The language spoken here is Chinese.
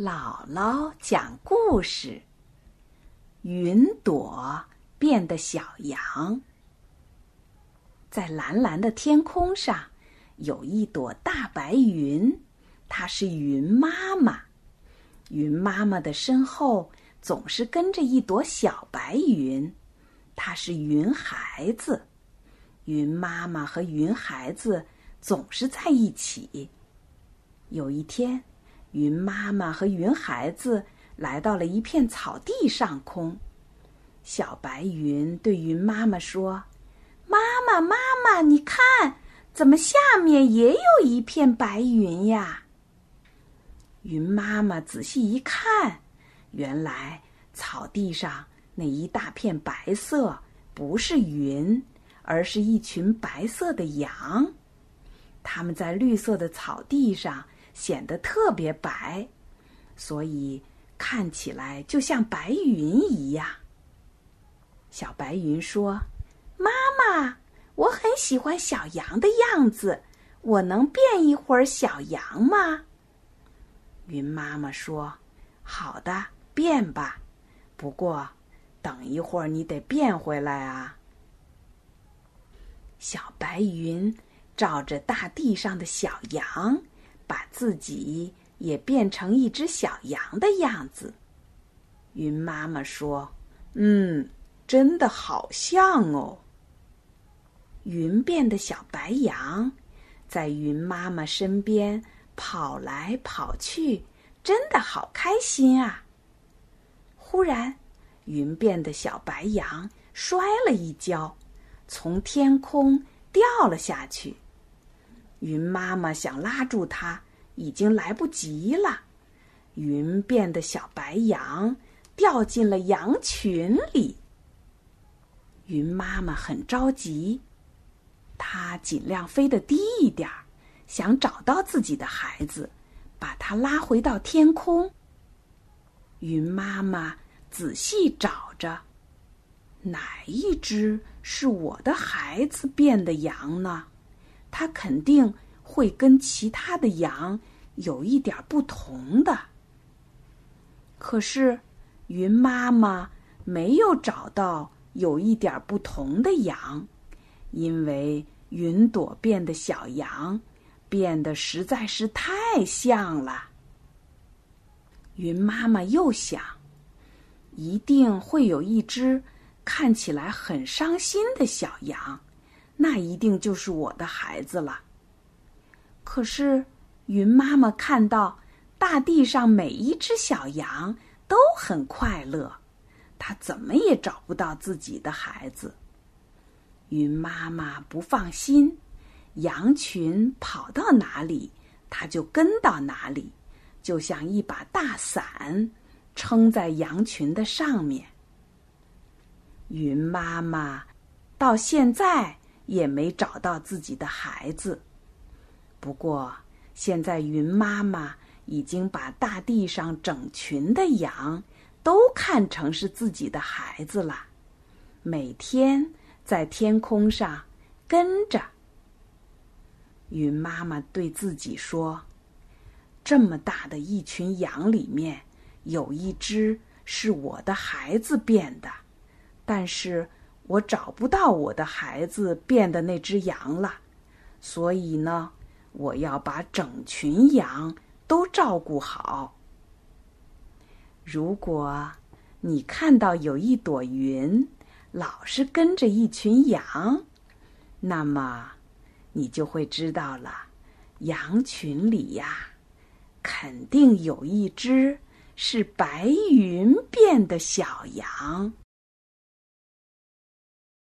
姥姥讲故事：云朵变的小羊。在蓝蓝的天空上，有一朵大白云，它是云妈妈。云妈妈的身后总是跟着一朵小白云，它是云孩子。云妈妈和云孩子总是在一起。有一天，云妈妈和云孩子来到了一片草地上空。小白云对云妈妈说：“妈妈，妈妈，你看，怎么下面也有一片白云呀？”云妈妈仔细一看，原来草地上那一大片白色不是云，而是一群白色的羊。它们在绿色的草地上。显得特别白，所以看起来就像白云一样。小白云说：“妈妈，我很喜欢小羊的样子，我能变一会儿小羊吗？”云妈妈说：“好的，变吧。不过，等一会儿你得变回来啊。”小白云照着大地上的小羊。把自己也变成一只小羊的样子，云妈妈说：“嗯，真的好像哦。”云变的小白羊在云妈妈身边跑来跑去，真的好开心啊！忽然，云变的小白羊摔了一跤，从天空掉了下去。云妈妈想拉住它，已经来不及了。云变的小白羊掉进了羊群里。云妈妈很着急，它尽量飞得低一点儿，想找到自己的孩子，把它拉回到天空。云妈妈仔细找着，哪一只是我的孩子变的羊呢？它肯定会跟其他的羊有一点不同的。可是，云妈妈没有找到有一点不同的羊，因为云朵变的小羊变得实在是太像了。云妈妈又想，一定会有一只看起来很伤心的小羊。那一定就是我的孩子了。可是，云妈妈看到大地上每一只小羊都很快乐，她怎么也找不到自己的孩子。云妈妈不放心，羊群跑到哪里，它就跟到哪里，就像一把大伞撑在羊群的上面。云妈妈到现在。也没找到自己的孩子。不过，现在云妈妈已经把大地上整群的羊都看成是自己的孩子了，每天在天空上跟着。云妈妈对自己说：“这么大的一群羊里面，有一只是我的孩子变的，但是。”我找不到我的孩子变的那只羊了，所以呢，我要把整群羊都照顾好。如果你看到有一朵云老是跟着一群羊，那么你就会知道了，羊群里呀，肯定有一只是白云变的小羊。